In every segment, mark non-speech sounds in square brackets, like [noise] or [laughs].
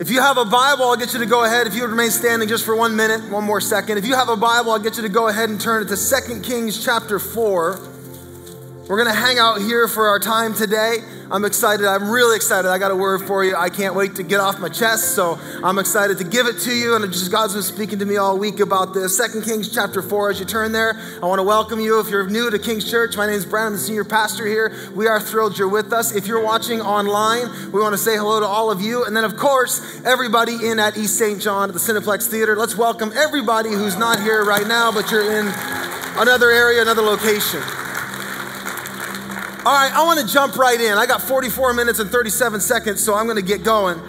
If you have a Bible, I'll get you to go ahead. If you would remain standing just for one minute, one more second. If you have a Bible, I'll get you to go ahead and turn it to 2 Kings chapter 4. We're going to hang out here for our time today. I'm excited. I'm really excited. I got a word for you. I can't wait to get off my chest. So I'm excited to give it to you. And just God's been speaking to me all week about this. Second Kings chapter 4. As you turn there, I want to welcome you. If you're new to King's Church, my name is Brandon, the senior pastor here. We are thrilled you're with us. If you're watching online, we want to say hello to all of you. And then, of course, everybody in at East St. John at the Cineplex Theater. Let's welcome everybody who's not here right now, but you're in another area, another location. All right, I want to jump right in. I got 44 minutes and 37 seconds, so I'm going to get going.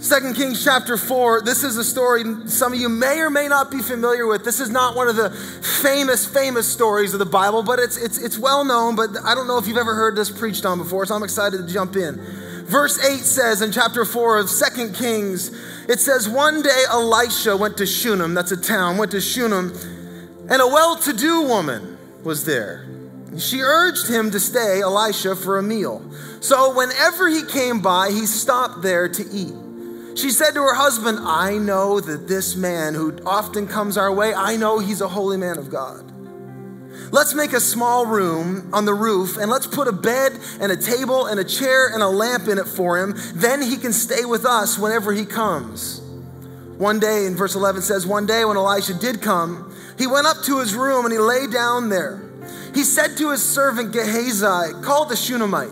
Second Kings chapter 4, this is a story some of you may or may not be familiar with. This is not one of the famous, famous stories of the Bible, but it's, it's, it's well known, but I don't know if you've ever heard this preached on before, so I'm excited to jump in. Verse 8 says in chapter 4 of Second Kings, it says, One day Elisha went to Shunem, that's a town, went to Shunem, and a well to do woman was there. She urged him to stay, Elisha, for a meal. So whenever he came by, he stopped there to eat. She said to her husband, I know that this man who often comes our way, I know he's a holy man of God. Let's make a small room on the roof and let's put a bed and a table and a chair and a lamp in it for him. Then he can stay with us whenever he comes. One day, in verse 11 says, One day when Elisha did come, he went up to his room and he lay down there. He said to his servant Gehazi, Call the Shunammite.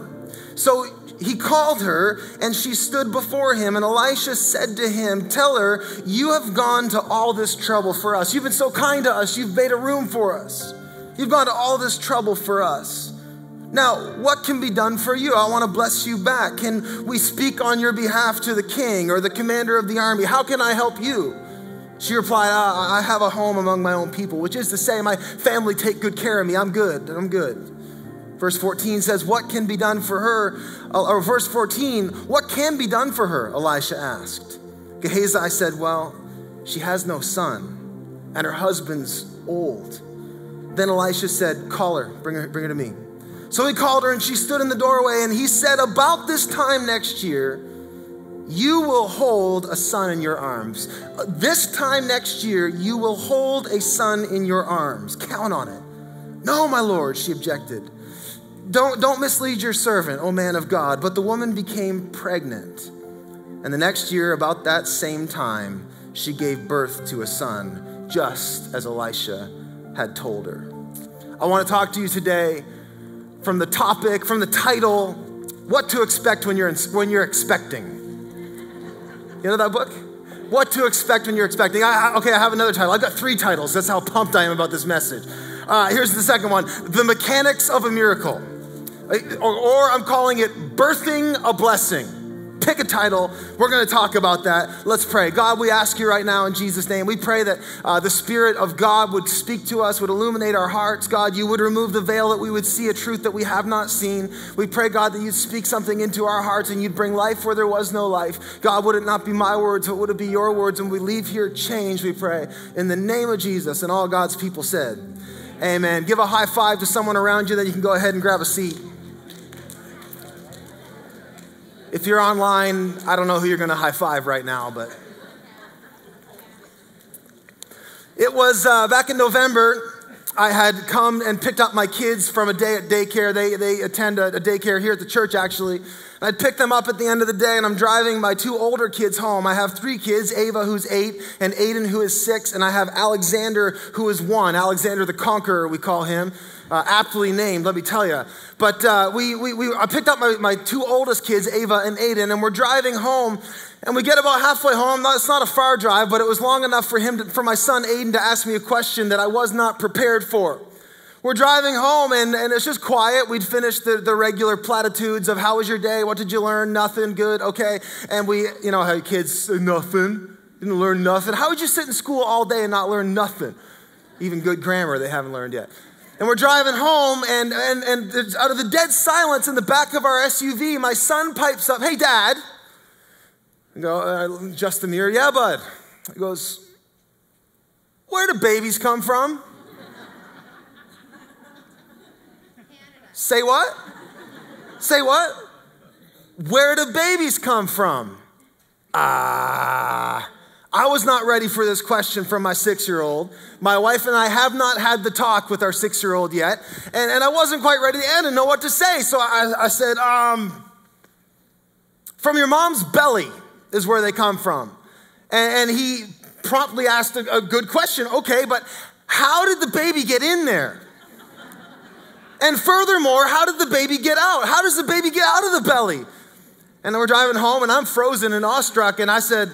So he called her, and she stood before him. And Elisha said to him, Tell her, you have gone to all this trouble for us. You've been so kind to us. You've made a room for us. You've gone to all this trouble for us. Now, what can be done for you? I want to bless you back. Can we speak on your behalf to the king or the commander of the army? How can I help you? She replied, I have a home among my own people, which is to say, my family take good care of me. I'm good. I'm good. Verse 14 says, What can be done for her? Uh, or verse 14, What can be done for her? Elisha asked. Gehazi said, Well, she has no son, and her husband's old. Then Elisha said, Call her, bring her, bring her to me. So he called her, and she stood in the doorway, and he said, About this time next year, you will hold a son in your arms. This time next year, you will hold a son in your arms. Count on it. No, my Lord, she objected. Don't, don't mislead your servant, O man of God. But the woman became pregnant. And the next year, about that same time, she gave birth to a son, just as Elisha had told her. I want to talk to you today from the topic, from the title, What to Expect When You're, when you're Expecting. You know that book? What to expect when you're expecting. I, okay, I have another title. I've got three titles. That's how pumped I am about this message. Uh, here's the second one The Mechanics of a Miracle. Or, or I'm calling it Birthing a Blessing pick a title. We're going to talk about that. Let's pray. God, we ask you right now in Jesus' name. We pray that uh, the Spirit of God would speak to us, would illuminate our hearts. God, you would remove the veil that we would see a truth that we have not seen. We pray, God, that you'd speak something into our hearts and you'd bring life where there was no life. God, would it not be my words, but would it be your words? And we leave here changed, we pray. In the name of Jesus and all God's people said, Amen. Give a high five to someone around you, then you can go ahead and grab a seat. If you're online, I don't know who you're going to high five right now, but. It was uh, back in November. I had come and picked up my kids from a day at daycare. They, they attend a, a daycare here at the church, actually. I'd pick them up at the end of the day, and I'm driving my two older kids home. I have three kids Ava, who's eight, and Aiden, who is six, and I have Alexander, who is one. Alexander the Conqueror, we call him uh, aptly named, let me tell you. But uh, we, we, we, I picked up my, my two oldest kids, Ava and Aiden, and we're driving home. And we get about halfway home. It's not a far drive, but it was long enough for him, to, for my son Aiden, to ask me a question that I was not prepared for. We're driving home and, and it's just quiet. We'd finished the, the regular platitudes of how was your day? What did you learn? Nothing, good, okay. And we, you know, how kids say nothing, didn't learn nothing. How would you sit in school all day and not learn nothing? Even good grammar they haven't learned yet. And we're driving home, and, and, and out of the dead silence in the back of our SUV, my son pipes up, Hey, Dad. I go, uh, Just the mirror. Yeah, bud. He goes, Where do babies come from? Say what? Say what? Where do babies come from? Ah. I was not ready for this question from my six year old. My wife and I have not had the talk with our six year old yet, and, and I wasn't quite ready to end and know what to say. So I, I said, um, From your mom's belly is where they come from. And, and he promptly asked a, a good question. Okay, but how did the baby get in there? And furthermore, how did the baby get out? How does the baby get out of the belly? And we're driving home, and I'm frozen and awestruck, and I said,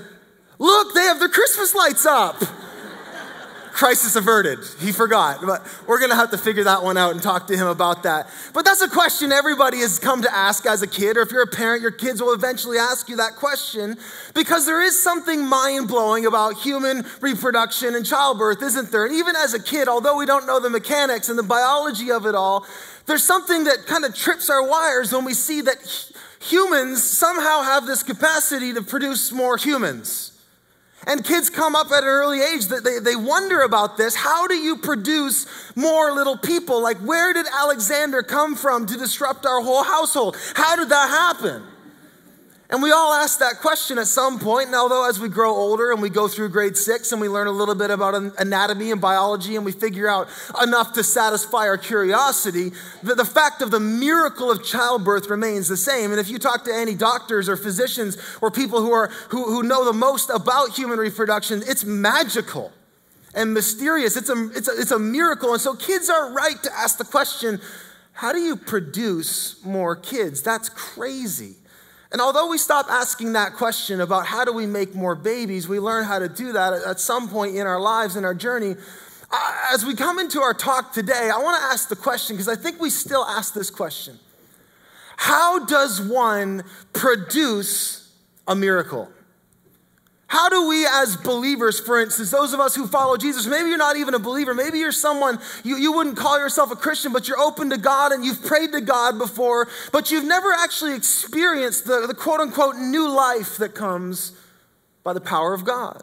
Look, they have their Christmas lights up. Crisis averted. He forgot. But we're going to have to figure that one out and talk to him about that. But that's a question everybody has come to ask as a kid, or if you're a parent, your kids will eventually ask you that question because there is something mind blowing about human reproduction and childbirth, isn't there? And even as a kid, although we don't know the mechanics and the biology of it all, there's something that kind of trips our wires when we see that humans somehow have this capacity to produce more humans. And kids come up at an early age that they, they wonder about this. How do you produce more little people? Like, where did Alexander come from to disrupt our whole household? How did that happen? And we all ask that question at some point. And although as we grow older and we go through grade six and we learn a little bit about anatomy and biology and we figure out enough to satisfy our curiosity, the, the fact of the miracle of childbirth remains the same. And if you talk to any doctors or physicians or people who, are, who, who know the most about human reproduction, it's magical and mysterious. It's a, it's, a, it's a miracle. And so kids are right to ask the question how do you produce more kids? That's crazy. And although we stop asking that question about how do we make more babies, we learn how to do that at some point in our lives, in our journey. As we come into our talk today, I want to ask the question because I think we still ask this question How does one produce a miracle? How do we, as believers, for instance, those of us who follow Jesus, maybe you're not even a believer, maybe you're someone, you, you wouldn't call yourself a Christian, but you're open to God and you've prayed to God before, but you've never actually experienced the, the quote unquote new life that comes by the power of God.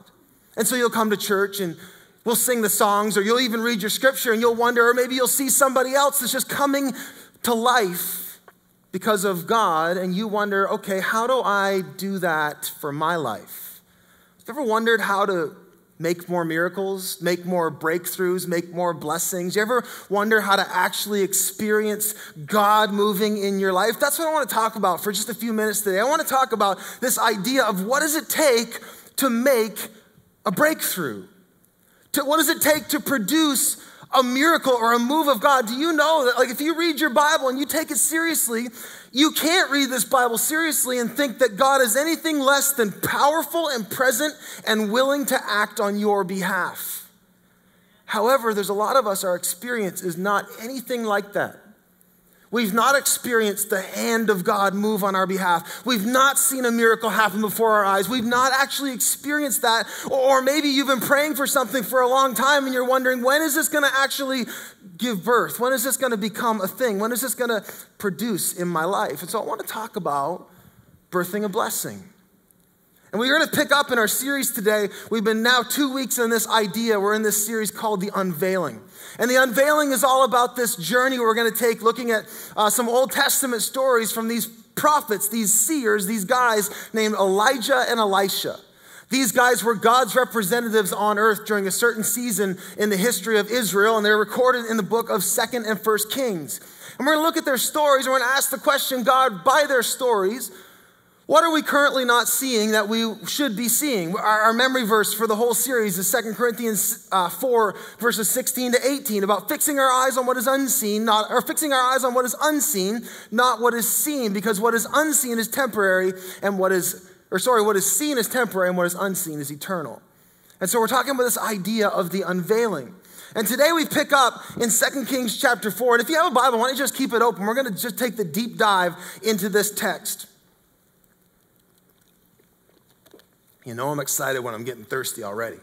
And so you'll come to church and we'll sing the songs, or you'll even read your scripture and you'll wonder, or maybe you'll see somebody else that's just coming to life because of God, and you wonder, okay, how do I do that for my life? Have you ever wondered how to make more miracles, make more breakthroughs, make more blessings? You ever wonder how to actually experience God moving in your life? That's what I want to talk about for just a few minutes today. I want to talk about this idea of what does it take to make a breakthrough? To, what does it take to produce a miracle or a move of God? Do you know that like if you read your Bible and you take it seriously, you can't read this Bible seriously and think that God is anything less than powerful and present and willing to act on your behalf. However, there's a lot of us, our experience is not anything like that. We've not experienced the hand of God move on our behalf. We've not seen a miracle happen before our eyes. We've not actually experienced that. Or maybe you've been praying for something for a long time and you're wondering, when is this going to actually give birth? When is this going to become a thing? When is this going to produce in my life? And so I want to talk about birthing a blessing. And we're going to pick up in our series today. We've been now two weeks in this idea. We're in this series called The Unveiling. And the unveiling is all about this journey we're going to take looking at uh, some Old Testament stories from these prophets, these seers, these guys named Elijah and Elisha. These guys were God's representatives on earth during a certain season in the history of Israel, and they're recorded in the book of 2nd and 1st Kings. And we're going to look at their stories, and we're going to ask the question God, by their stories, what are we currently not seeing that we should be seeing? Our, our memory verse for the whole series is 2 Corinthians uh, 4, verses 16 to 18, about fixing our eyes on what is unseen, not, or fixing our eyes on what is unseen, not what is seen, because what is unseen is temporary, and what is, or sorry, what is seen is temporary, and what is unseen is eternal. And so we're talking about this idea of the unveiling. And today we pick up in 2 Kings chapter 4. And if you have a Bible, why don't you just keep it open? We're going to just take the deep dive into this text. You know, I'm excited when I'm getting thirsty already.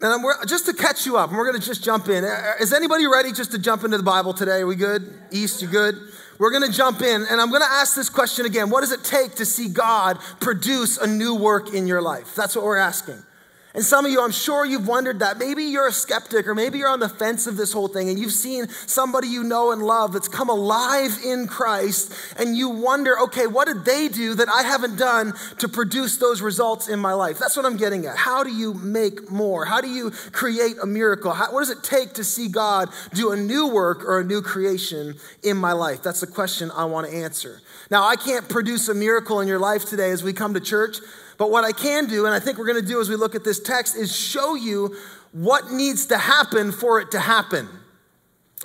And I'm, just to catch you up, and we're going to just jump in. Uh, uh, is anybody ready just to jump into the Bible today? Are we good? East, you good? We're going to jump in, and I'm going to ask this question again. What does it take to see God produce a new work in your life? That's what we're asking. And some of you, I'm sure you've wondered that. Maybe you're a skeptic or maybe you're on the fence of this whole thing and you've seen somebody you know and love that's come alive in Christ and you wonder, okay, what did they do that I haven't done to produce those results in my life? That's what I'm getting at. How do you make more? How do you create a miracle? How, what does it take to see God do a new work or a new creation in my life? That's the question I want to answer. Now, I can't produce a miracle in your life today as we come to church. But what I can do, and I think we're going to do as we look at this text, is show you what needs to happen for it to happen.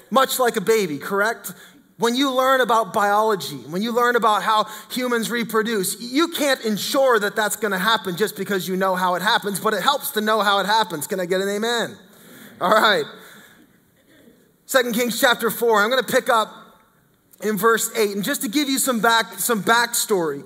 Much like a baby, correct? When you learn about biology, when you learn about how humans reproduce, you can't ensure that that's going to happen just because you know how it happens, but it helps to know how it happens. Can I get an amen? All right. Second Kings chapter 4. I'm going to pick up in verse 8 and just to give you some back some backstory.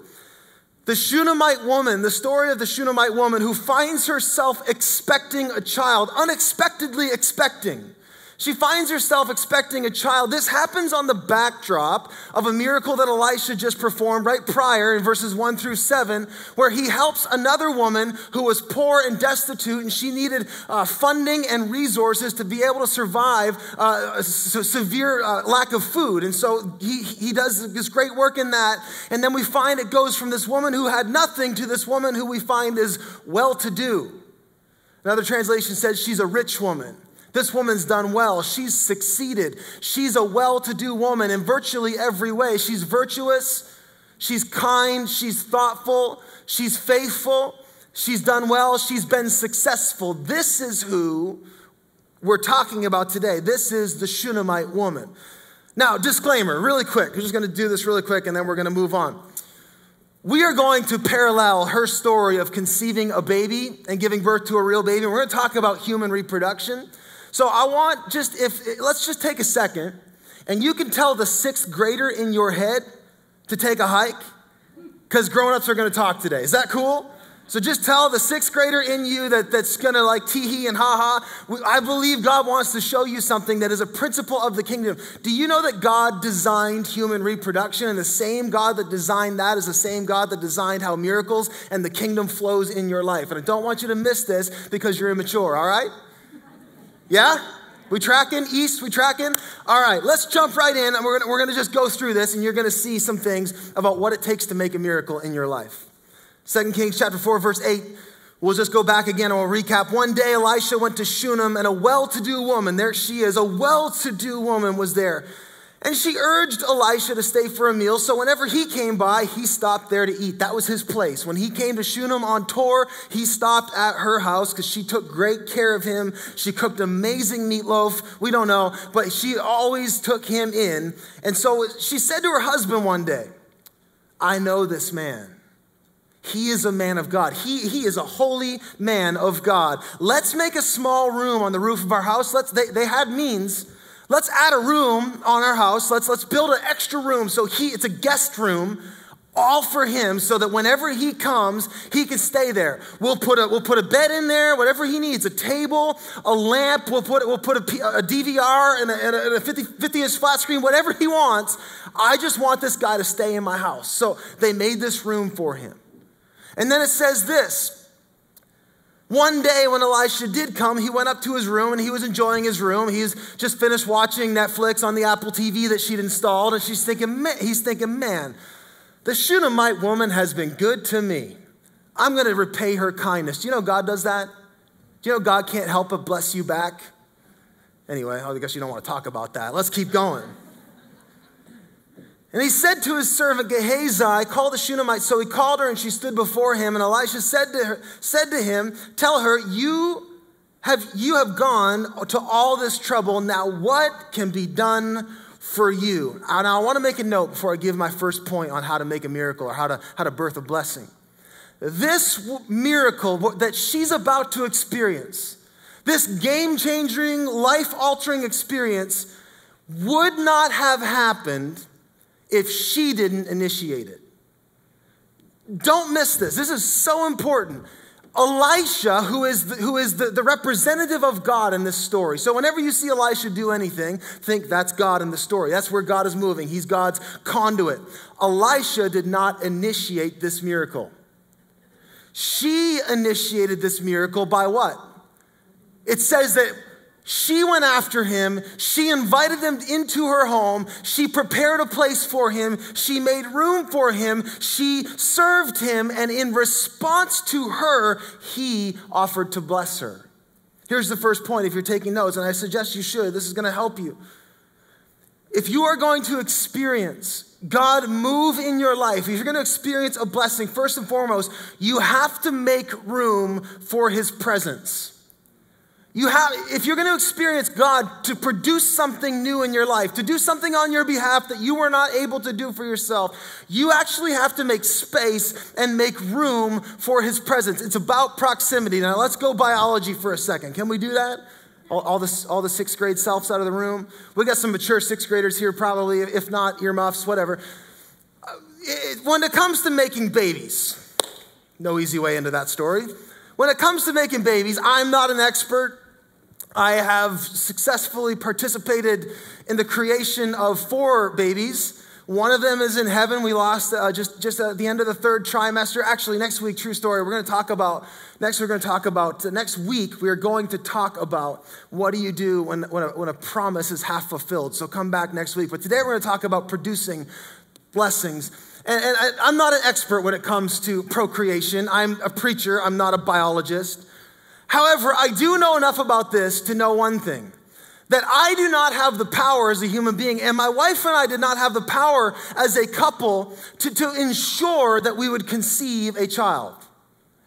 The Shunammite woman, the story of the Shunammite woman who finds herself expecting a child, unexpectedly expecting. She finds herself expecting a child. This happens on the backdrop of a miracle that Elisha just performed right prior in verses 1 through 7, where he helps another woman who was poor and destitute, and she needed uh, funding and resources to be able to survive uh, severe uh, lack of food. And so he, he does this great work in that. And then we find it goes from this woman who had nothing to this woman who we find is well to do. Another translation says she's a rich woman. This woman's done well. She's succeeded. She's a well to do woman in virtually every way. She's virtuous. She's kind. She's thoughtful. She's faithful. She's done well. She's been successful. This is who we're talking about today. This is the Shunammite woman. Now, disclaimer, really quick. We're just going to do this really quick and then we're going to move on. We are going to parallel her story of conceiving a baby and giving birth to a real baby. We're going to talk about human reproduction. So I want just if let's just take a second and you can tell the sixth grader in your head to take a hike because grown-ups are going to talk today. Is that cool? So just tell the sixth grader in you that, that's gonna like tee hee and ha ha. I believe God wants to show you something that is a principle of the kingdom. Do you know that God designed human reproduction and the same God that designed that is the same God that designed how miracles and the kingdom flows in your life? And I don't want you to miss this because you're immature, all right? Yeah? We tracking? East, we tracking? All right, let's jump right in and we're gonna, we're gonna just go through this and you're gonna see some things about what it takes to make a miracle in your life. Second Kings chapter 4, verse 8. We'll just go back again and we'll recap. One day Elisha went to Shunem and a well to do woman, there she is, a well to do woman was there and she urged Elisha to stay for a meal. So whenever he came by, he stopped there to eat. That was his place. When he came to Shunem on tour, he stopped at her house because she took great care of him. She cooked amazing meatloaf. We don't know, but she always took him in. And so she said to her husband one day, I know this man. He is a man of God. He, he is a holy man of God. Let's make a small room on the roof of our house. Let's, they, they had means. Let's add a room on our house. Let's, let's build an extra room so he, it's a guest room all for him so that whenever he comes, he can stay there. We'll put a, we'll put a bed in there, whatever he needs, a table, a lamp, we'll put, we'll put a, a DVR and a, and a 50, 50 inch flat screen, whatever he wants. I just want this guy to stay in my house. So they made this room for him. And then it says this one day when Elisha did come, he went up to his room and he was enjoying his room. He's just finished watching Netflix on the Apple TV that she'd installed, and she's thinking, he's thinking, man, the Shunammite woman has been good to me. I'm going to repay her kindness. Do you know God does that? Do you know God can't help but bless you back? Anyway, I guess you don't want to talk about that. Let's keep going. And he said to his servant Gehazi, Call the Shunammite. So he called her, and she stood before him. And Elisha said to, her, said to him, Tell her, you have, you have gone to all this trouble. Now, what can be done for you? And I want to make a note before I give my first point on how to make a miracle or how to, how to birth a blessing. This miracle that she's about to experience, this game changing, life altering experience, would not have happened if she didn't initiate it. Don't miss this. This is so important. Elisha, who is, the, who is the, the representative of God in this story. So, whenever you see Elisha do anything, think that's God in the story. That's where God is moving. He's God's conduit. Elisha did not initiate this miracle. She initiated this miracle by what? It says that she went after him. She invited him into her home. She prepared a place for him. She made room for him. She served him. And in response to her, he offered to bless her. Here's the first point if you're taking notes, and I suggest you should. This is going to help you. If you are going to experience God move in your life, if you're going to experience a blessing, first and foremost, you have to make room for his presence. You have, if you're going to experience God to produce something new in your life, to do something on your behalf that you were not able to do for yourself, you actually have to make space and make room for His presence. It's about proximity. Now, let's go biology for a second. Can we do that? All, all, the, all the sixth grade selves out of the room. We got some mature sixth graders here, probably, if not earmuffs, whatever. Uh, it, when it comes to making babies, no easy way into that story. When it comes to making babies, I'm not an expert. I have successfully participated in the creation of four babies. One of them is in heaven. We lost uh, just, just at the end of the third trimester. Actually, next week, true story, we're going to talk about, next we're going to talk about, uh, next week, we are going to talk about what do you do when, when, a, when a promise is half fulfilled. So come back next week. But today we're going to talk about producing blessings. And, and I, I'm not an expert when it comes to procreation. I'm a preacher, I'm not a biologist. However, I do know enough about this to know one thing that I do not have the power as a human being, and my wife and I did not have the power as a couple to, to ensure that we would conceive a child.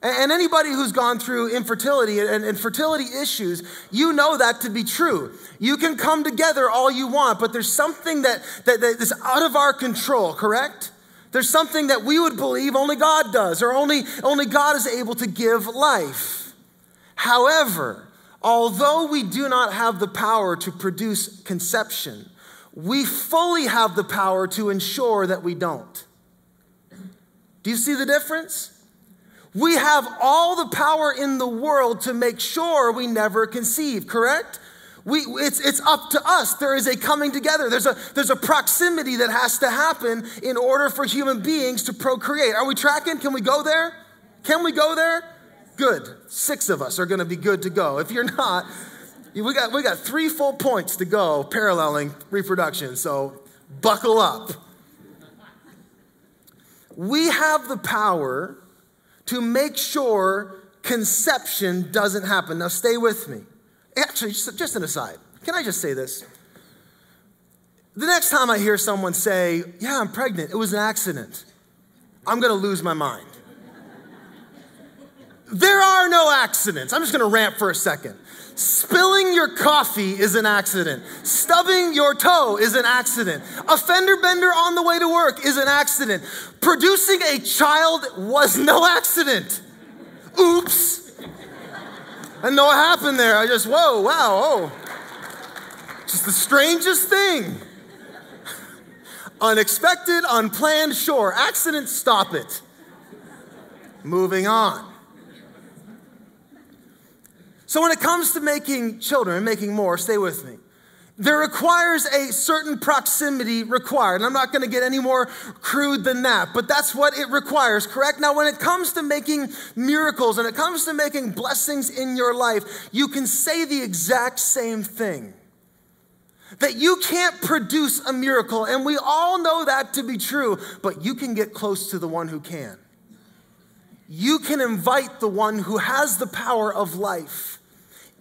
And anybody who's gone through infertility and, and, fertility issues, you know that to be true. You can come together all you want, but there's something that, that, that is out of our control, correct? There's something that we would believe only God does, or only, only God is able to give life. However, although we do not have the power to produce conception, we fully have the power to ensure that we don't. Do you see the difference? We have all the power in the world to make sure we never conceive, correct? We, it's, it's up to us. There is a coming together. There's a, there's a proximity that has to happen in order for human beings to procreate. Are we tracking? Can we go there? Can we go there? Good. Six of us are going to be good to go. If you're not, we got, we got three full points to go paralleling reproduction, so buckle up. We have the power to make sure conception doesn't happen. Now, stay with me. Actually, just, just an aside. Can I just say this? The next time I hear someone say, Yeah, I'm pregnant, it was an accident, I'm gonna lose my mind. There are no accidents. I'm just gonna rant for a second. Spilling your coffee is an accident. Stubbing your toe is an accident. A fender bender on the way to work is an accident. Producing a child was no accident. Oops. I know what happened there. I just, whoa, wow, oh. Just the strangest thing. Unexpected, unplanned, sure. Accident, stop it. Moving on. So, when it comes to making children making more, stay with me. There requires a certain proximity required. And I'm not going to get any more crude than that, but that's what it requires, correct? Now, when it comes to making miracles and it comes to making blessings in your life, you can say the exact same thing. That you can't produce a miracle, and we all know that to be true, but you can get close to the one who can. You can invite the one who has the power of life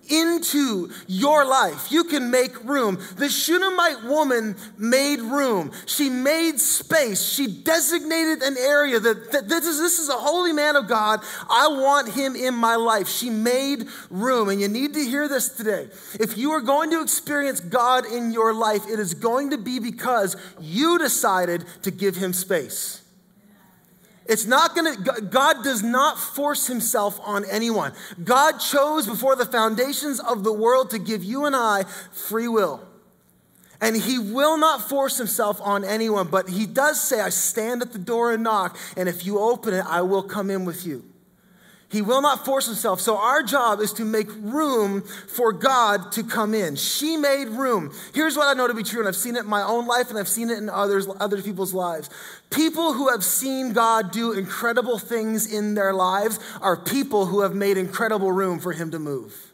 into your life. You can make room. The Shunammite woman made room. She made space. She designated an area that, that this, is, this is a holy man of God. I want him in my life. She made room. And you need to hear this today. If you are going to experience God in your life, it is going to be because you decided to give him space. It's not gonna, God does not force himself on anyone. God chose before the foundations of the world to give you and I free will. And he will not force himself on anyone, but he does say, I stand at the door and knock, and if you open it, I will come in with you. He will not force himself. So our job is to make room for God to come in. She made room. Here's what I know to be true, and I've seen it in my own life, and I've seen it in others, other people's lives. People who have seen God do incredible things in their lives are people who have made incredible room for Him to move.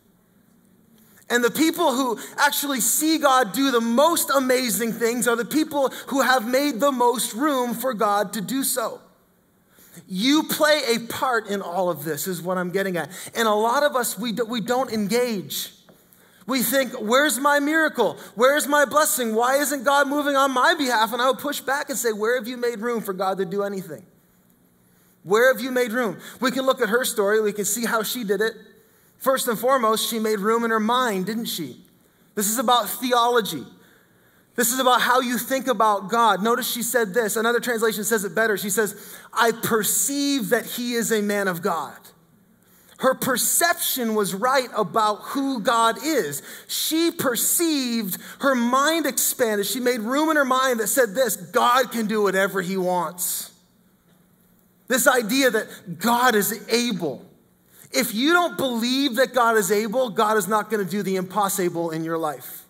And the people who actually see God do the most amazing things are the people who have made the most room for God to do so. You play a part in all of this, is what I'm getting at. And a lot of us, we, do, we don't engage. We think, where's my miracle? Where's my blessing? Why isn't God moving on my behalf? And I would push back and say, where have you made room for God to do anything? Where have you made room? We can look at her story, we can see how she did it. First and foremost, she made room in her mind, didn't she? This is about theology. This is about how you think about God. Notice she said this. Another translation says it better. She says, I perceive that he is a man of God. Her perception was right about who God is. She perceived, her mind expanded. She made room in her mind that said this God can do whatever he wants. This idea that God is able. If you don't believe that God is able, God is not going to do the impossible in your life.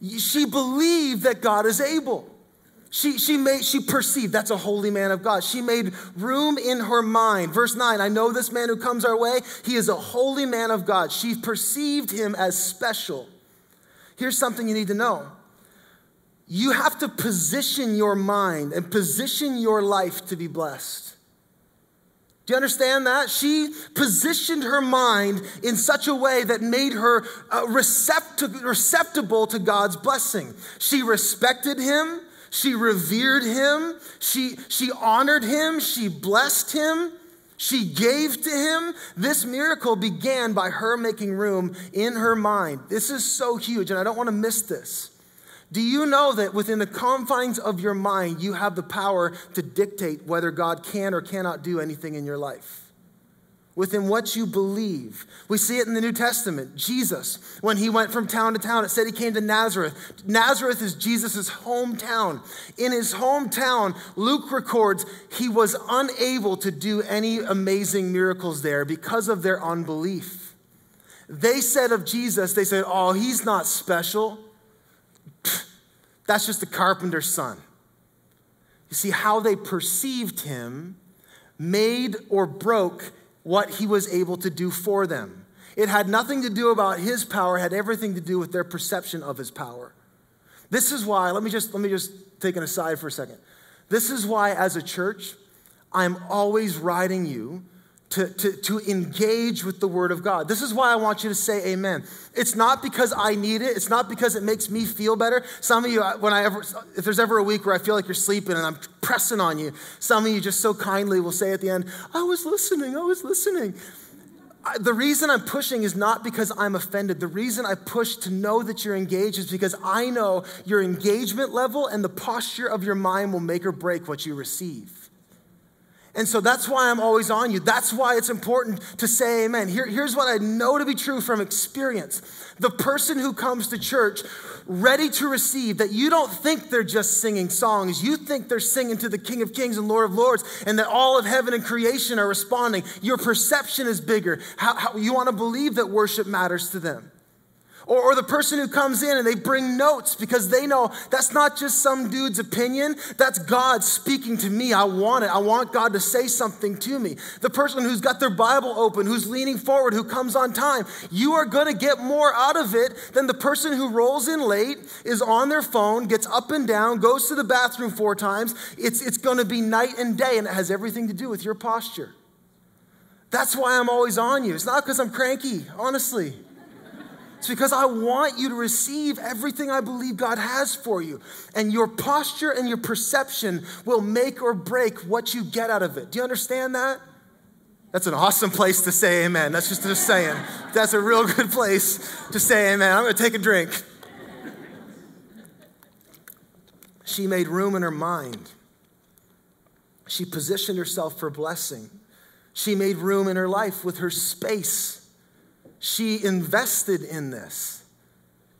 She believed that God is able. She, she, made, she perceived, that's a holy man of God. She made room in her mind. Verse 9, I know this man who comes our way. He is a holy man of God. She perceived him as special. Here's something you need to know you have to position your mind and position your life to be blessed. Do you understand that? She positioned her mind in such a way that made her uh, recept- receptible to God's blessing. She respected him, she revered him, she, she honored him, she blessed him, she gave to him. This miracle began by her making room in her mind. This is so huge, and I don't want to miss this. Do you know that within the confines of your mind, you have the power to dictate whether God can or cannot do anything in your life? Within what you believe. We see it in the New Testament. Jesus, when he went from town to town, it said he came to Nazareth. Nazareth is Jesus' hometown. In his hometown, Luke records he was unable to do any amazing miracles there because of their unbelief. They said of Jesus, they said, Oh, he's not special. That's just the carpenter's son. You see, how they perceived him made or broke what he was able to do for them. It had nothing to do about his power, had everything to do with their perception of his power. This is why, let me just let me just take an aside for a second. This is why as a church, I'm always writing you to, to, to engage with the Word of God. This is why I want you to say amen. It's not because I need it, it's not because it makes me feel better. Some of you, when I ever, if there's ever a week where I feel like you're sleeping and I'm pressing on you, some of you just so kindly will say at the end, I was listening, I was listening. the reason I'm pushing is not because I'm offended. The reason I push to know that you're engaged is because I know your engagement level and the posture of your mind will make or break what you receive. And so that's why I'm always on you. That's why it's important to say amen. Here, here's what I know to be true from experience the person who comes to church ready to receive, that you don't think they're just singing songs, you think they're singing to the King of Kings and Lord of Lords, and that all of heaven and creation are responding. Your perception is bigger. How, how you want to believe that worship matters to them. Or, or the person who comes in and they bring notes because they know that's not just some dude's opinion, that's God speaking to me. I want it. I want God to say something to me. The person who's got their Bible open, who's leaning forward, who comes on time, you are going to get more out of it than the person who rolls in late, is on their phone, gets up and down, goes to the bathroom four times. It's, it's going to be night and day, and it has everything to do with your posture. That's why I'm always on you. It's not because I'm cranky, honestly. It's because I want you to receive everything I believe God has for you. And your posture and your perception will make or break what you get out of it. Do you understand that? That's an awesome place to say amen. That's just, a saying. That's a real good place to say amen. I'm going to take a drink. She made room in her mind. She positioned herself for blessing. She made room in her life with her space she invested in this.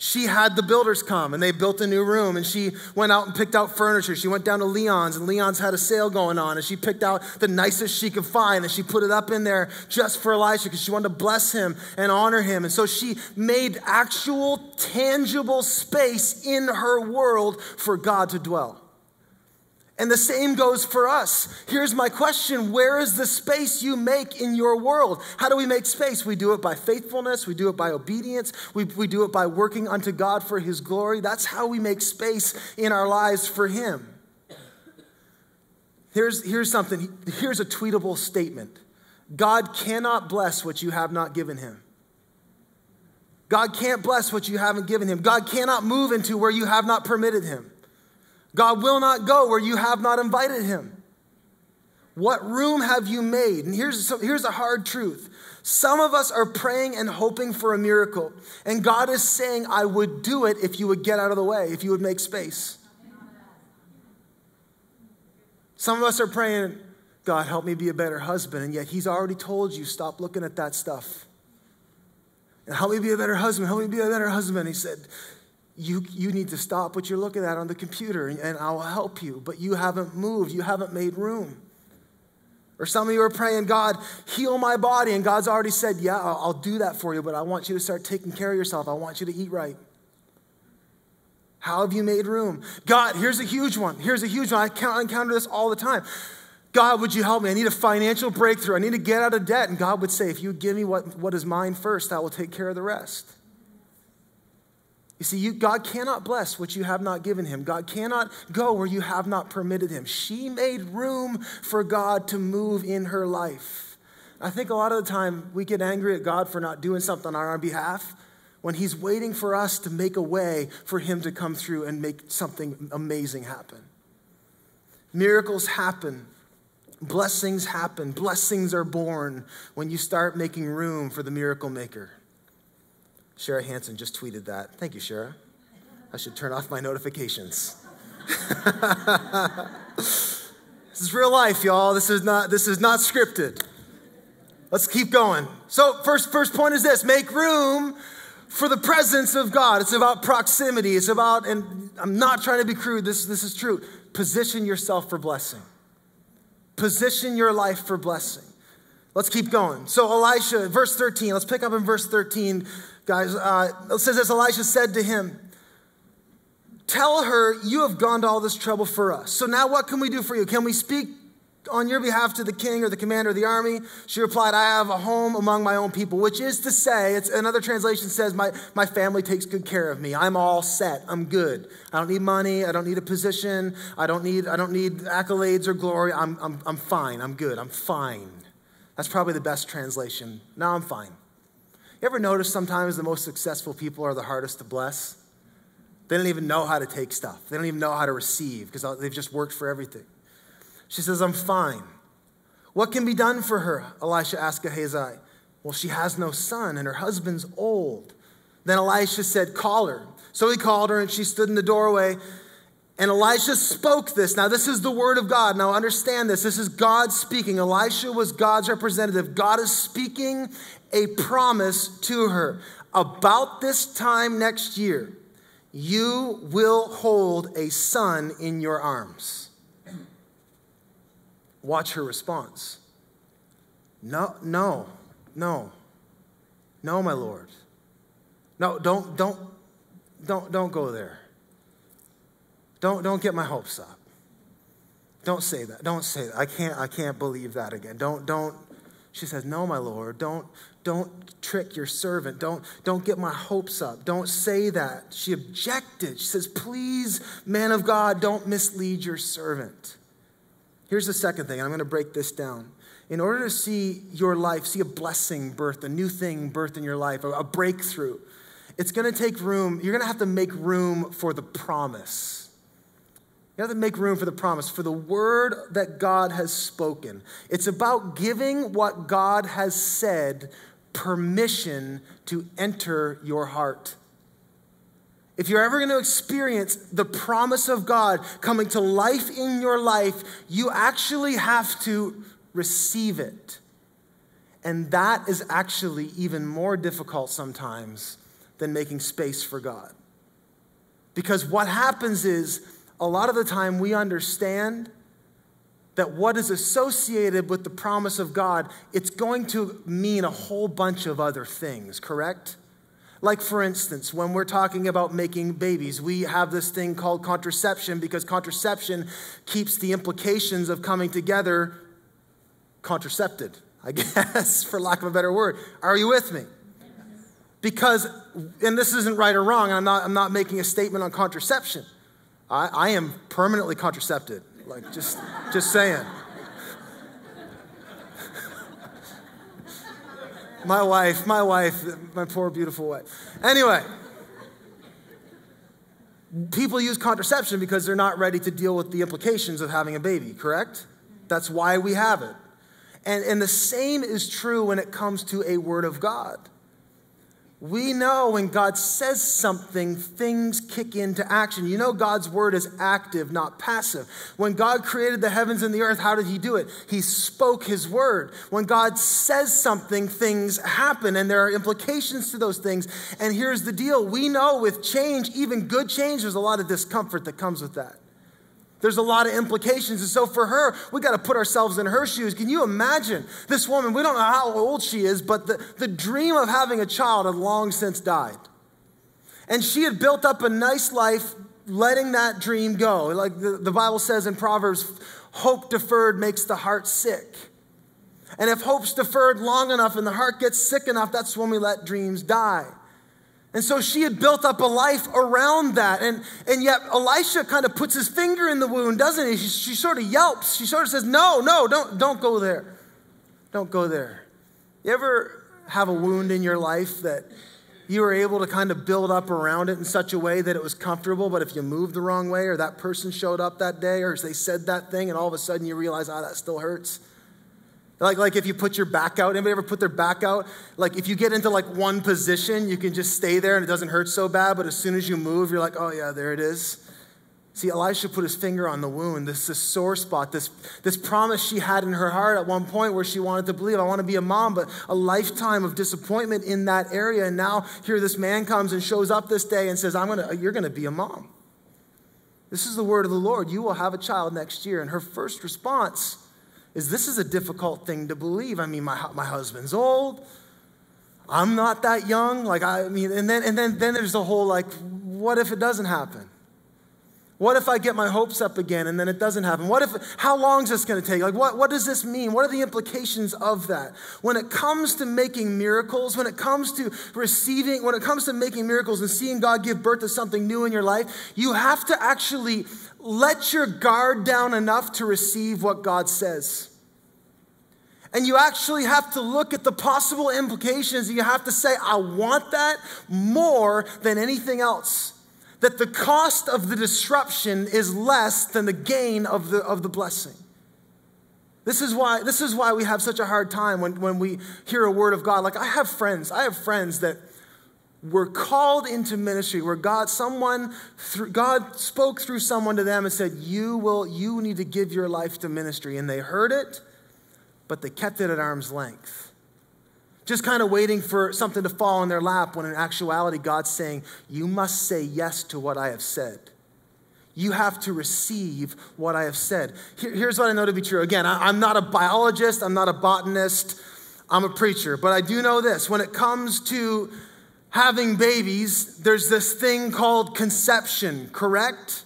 she had the builders come and they built a new room and she went out and picked out furniture. She went down to Leon's and Leon's had a sale going on and she picked out the nicest she could find and she put it up in there just for Elisha because she wanted to bless him and honor him. And so she made actual, tangible space in her world for God to dwell. And the same goes for us. Here's my question Where is the space you make in your world? How do we make space? We do it by faithfulness, we do it by obedience, we, we do it by working unto God for His glory. That's how we make space in our lives for Him. Here's, here's something, here's a tweetable statement God cannot bless what you have not given Him. God can't bless what you haven't given Him. God cannot move into where you have not permitted Him. God will not go where you have not invited him. What room have you made? And here's, here's a hard truth. Some of us are praying and hoping for a miracle, and God is saying, I would do it if you would get out of the way, if you would make space. Some of us are praying, God, help me be a better husband, and yet He's already told you, stop looking at that stuff. And help me be a better husband, help me be a better husband. He said, you, you need to stop what you're looking at on the computer and, I'll help you. But you haven't moved, you haven't made room. Or some of you are praying, God, heal my body. And God's already said, Yeah, I'll, do that for you, but I want you to start taking care of yourself. I want you to eat right. How have you made room? God, here's a huge one. Here's a huge one. I encounter this all the time. God, would you help me? I need a financial breakthrough. I need to get out of debt. And God would say, If you give me what, what is mine first, I will take care of the rest. You see, you, God cannot bless what you have not given him. God cannot go where you have not permitted him. She made room for God to move in her life. I think a lot of the time we get angry at God for not doing something on our behalf when he's waiting for us to make a way for him to come through and make something amazing happen. Miracles happen. Blessings happen. Blessings are born when you start making room for the miracle maker. Shara Hanson just tweeted that. Thank you, Shara. I should turn off my notifications. [laughs] this is real life, y'all. This is not this is not scripted. Let's keep going. So, first first point is this: make room for the presence of God. It's about proximity. It's about, and I'm not trying to be crude. This this is true. Position yourself for blessing. Position your life for blessing. Let's keep going. So, Elisha, verse 13. Let's pick up in verse 13 guys. Uh, it says, as Elisha said to him, Tell her you have gone to all this trouble for us. So now what can we do for you? Can we speak on your behalf to the king or the commander of the army? She replied, I have a home among my own people, which is to say, it's another translation says, my, my family takes good care of me. I'm all set. I'm good. I don't need money. I don't need a position. I don't need, I don't need accolades or glory. I'm, I'm, I'm fine. I'm good. I'm fine. That's probably the best translation. Now I'm fine. You ever notice sometimes the most successful people are the hardest to bless? They don't even know how to take stuff. They don't even know how to receive because they've just worked for everything. She says, I'm fine. What can be done for her? Elisha asked Gehazi. Well, she has no son and her husband's old. Then Elisha said, Call her. So he called her and she stood in the doorway. And Elisha spoke this. Now, this is the word of God. Now, understand this. This is God speaking. Elisha was God's representative. God is speaking a promise to her. About this time next year, you will hold a son in your arms. Watch her response. No, no, no, no, my Lord. No, don't, don't, don't, don't go there. Don't, don't get my hopes up. Don't say that. Don't say that. I can't, I can't believe that again. Don't, don't. She says, No, my Lord, don't, don't trick your servant. Don't, don't get my hopes up. Don't say that. She objected. She says, Please, man of God, don't mislead your servant. Here's the second thing. I'm going to break this down. In order to see your life, see a blessing birth, a new thing birth in your life, a breakthrough, it's going to take room. You're going to have to make room for the promise. You have to make room for the promise, for the word that God has spoken. It's about giving what God has said permission to enter your heart. If you're ever going to experience the promise of God coming to life in your life, you actually have to receive it. And that is actually even more difficult sometimes than making space for God. Because what happens is, a lot of the time we understand that what is associated with the promise of God, it's going to mean a whole bunch of other things, correct? Like, for instance, when we're talking about making babies, we have this thing called contraception because contraception keeps the implications of coming together contracepted, I [laughs] guess, for lack of a better word. Are you with me? Because, and this isn't right or wrong, I'm not, I'm not making a statement on contraception. I, I am permanently contracepted. Like, just, just saying. my wife, my wife, my poor beautiful wife. Anyway, people use contraception because they're not ready to deal with the implications of having a baby, correct? That's why we have it. And, and the same is true when it comes to a word of God. We know when God says something, things kick into action. You know, God's word is active, not passive. When God created the heavens and the earth, how did He do it? He spoke His word. When God says something, things happen, and there are implications to those things. And here's the deal we know with change, even good change, there's a lot of discomfort that comes with that. There's a lot of implications. And so for her, we got to put ourselves in her shoes. Can you imagine this woman? We don't know how old she is, but the, the dream of having a child had long since died. And she had built up a nice life letting that dream go. Like the, the Bible says in Proverbs, hope deferred makes the heart sick. And if hope's deferred long enough and the heart gets sick enough, that's when we let dreams die. And so she had built up a life around that. And, and yet Elisha kind of puts his finger in the wound, doesn't he? She, she sort of yelps. She sort of says, No, no, don't, don't go there. Don't go there. You ever have a wound in your life that you were able to kind of build up around it in such a way that it was comfortable, but if you moved the wrong way, or that person showed up that day, or they said that thing, and all of a sudden you realize, oh, that still hurts? Like, like if you put your back out, anybody ever put their back out? Like if you get into like one position, you can just stay there and it doesn't hurt so bad, but as soon as you move, you're like, oh yeah, there it is. See, Elisha put his finger on the wound, this, this sore spot, this, this promise she had in her heart at one point where she wanted to believe, I want to be a mom, but a lifetime of disappointment in that area. And now here this man comes and shows up this day and says, I'm gonna, you're going to be a mom. This is the word of the Lord. You will have a child next year. And her first response is this is a difficult thing to believe. I mean, my, my husband's old. I'm not that young. Like, I mean, and then, and then, then there's the whole like, what if it doesn't happen? What if I get my hopes up again and then it doesn't happen? What if, how long is this going to take? Like, what, what does this mean? What are the implications of that? When it comes to making miracles, when it comes to receiving, when it comes to making miracles and seeing God give birth to something new in your life, you have to actually let your guard down enough to receive what God says. And you actually have to look at the possible implications. You have to say, I want that more than anything else. That the cost of the disruption is less than the gain of the, of the blessing. This is, why, this is why we have such a hard time when, when we hear a word of God. Like, I have friends, I have friends that were called into ministry where God, someone, through, God spoke through someone to them and said, you will, you need to give your life to ministry. And they heard it, but they kept it at arm's length. Just kind of waiting for something to fall in their lap when in actuality, God's saying, you must say yes to what I have said. You have to receive what I have said. Here, here's what I know to be true. Again, I, I'm not a biologist, I'm not a botanist, I'm a preacher, but I do know this. When it comes to having babies, there's this thing called conception, correct?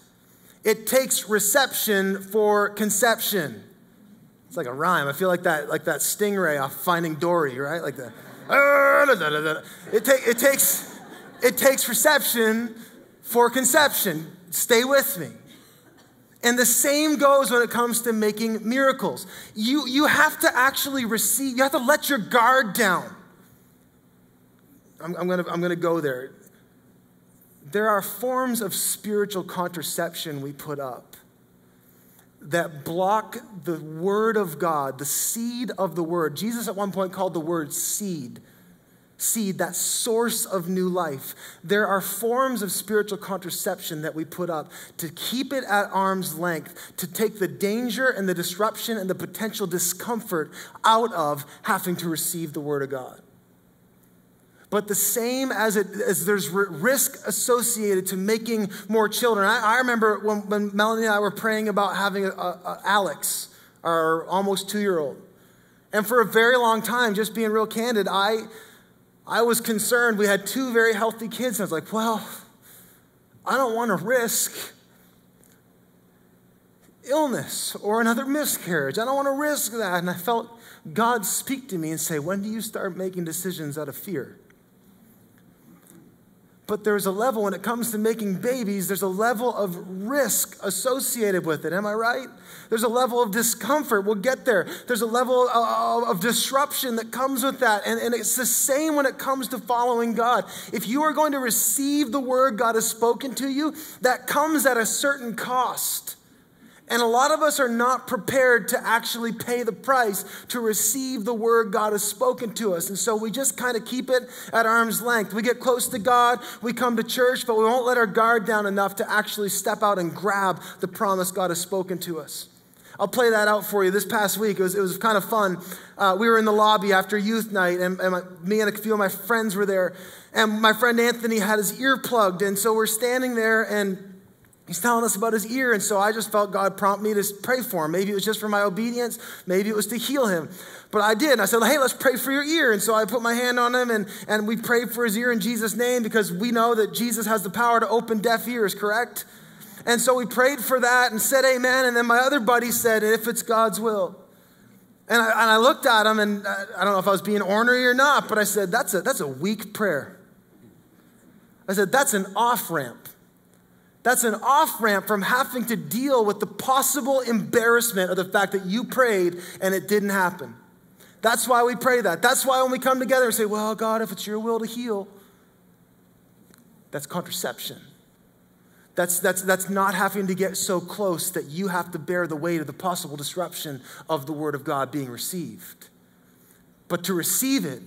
It takes reception for conception. It's like a rhyme. I feel like that, like that stingray off Finding Dory, right? Like the. It, ta- it takes it takes reception for conception. Stay with me. And the same goes when it comes to making miracles. You, you have to actually receive, you have to let your guard down. I'm, I'm to I'm to go there. There are forms of spiritual contraception we put up that block the word of God, the seed of the word. Jesus at one point called the word seed. Seed, that source of new life. There are forms of spiritual contraception that we put up to keep it at arm's length, to take the danger and the disruption and the potential discomfort out of having to receive the Word of God. But the same as, it, as there's risk associated to making more children. I, I remember when, when, Melanie and I were praying about having a, a, Alex, our almost two year old. And for a very long time, just being real candid, I, I was concerned. We had two very healthy kids. And I was like, well, I don't want to risk illness or another miscarriage. I don't want to risk that. And I felt God speak to me and say, when do you start making decisions out of fear? But there's a level when it comes to making babies, there's a level of risk associated with it. Am I right? There's a level of discomfort. We'll get there. There's a level of, of, disruption that comes with that. And, and it's the same when it comes to following God. If you are going to receive the word God has spoken to you, that comes at a certain cost. And a lot of us are not prepared to actually pay the price to receive the word God has spoken to us. And so we just kind of keep it at arm's length. We get close to God, we come to church, but we won't let our guard down enough to actually step out and grab the promise God has spoken to us. I'll play that out for you. This past week, it was, it was kind of fun. Uh, we were in the lobby after youth night, and, and my, me and a few of my friends were there. And my friend Anthony had his ear plugged. And so we're standing there, and He's telling us about his ear, and so I just felt God prompt me to pray for him. Maybe it was just for my obedience, maybe it was to heal him. But I did. I said, hey, let's pray for your ear. And so I put my hand on him, and, and we prayed for his ear in Jesus' name because we know that Jesus has the power to open deaf ears, correct? And so we prayed for that and said amen. And then my other buddy said, if it's God's will. And I, and I looked at him, and uh, I don't know if I was being ornery or not, but I said, that's a, that's a weak prayer. I said, that's an off ramp. That's an off ramp from having to deal with the possible embarrassment of the fact that you prayed and it didn't happen. That's why we pray that. That's why when we come together and say, Well, God, if it's your will to heal, that's contraception. That's, that's, that's not having to get so close that you have to bear the weight of the possible disruption of the Word of God being received. But to receive it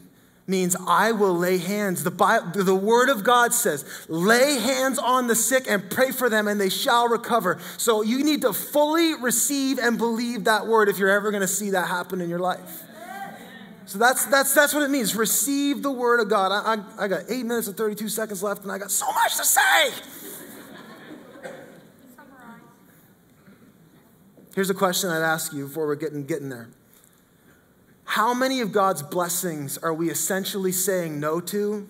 means I will lay hands. The, Bible, the Word of God says, lay hands on the sick and pray for them, and they shall recover. So you need to fully receive and believe that Word if you're ever going to see that happen in your life. So that's, that's, that's what it means. Receive the Word of God. I, I, I got eight minutes and 32 seconds left, and I got so much to say. Here's a question I'd ask you before we're getting, getting there. How many of God's blessings are we essentially saying no to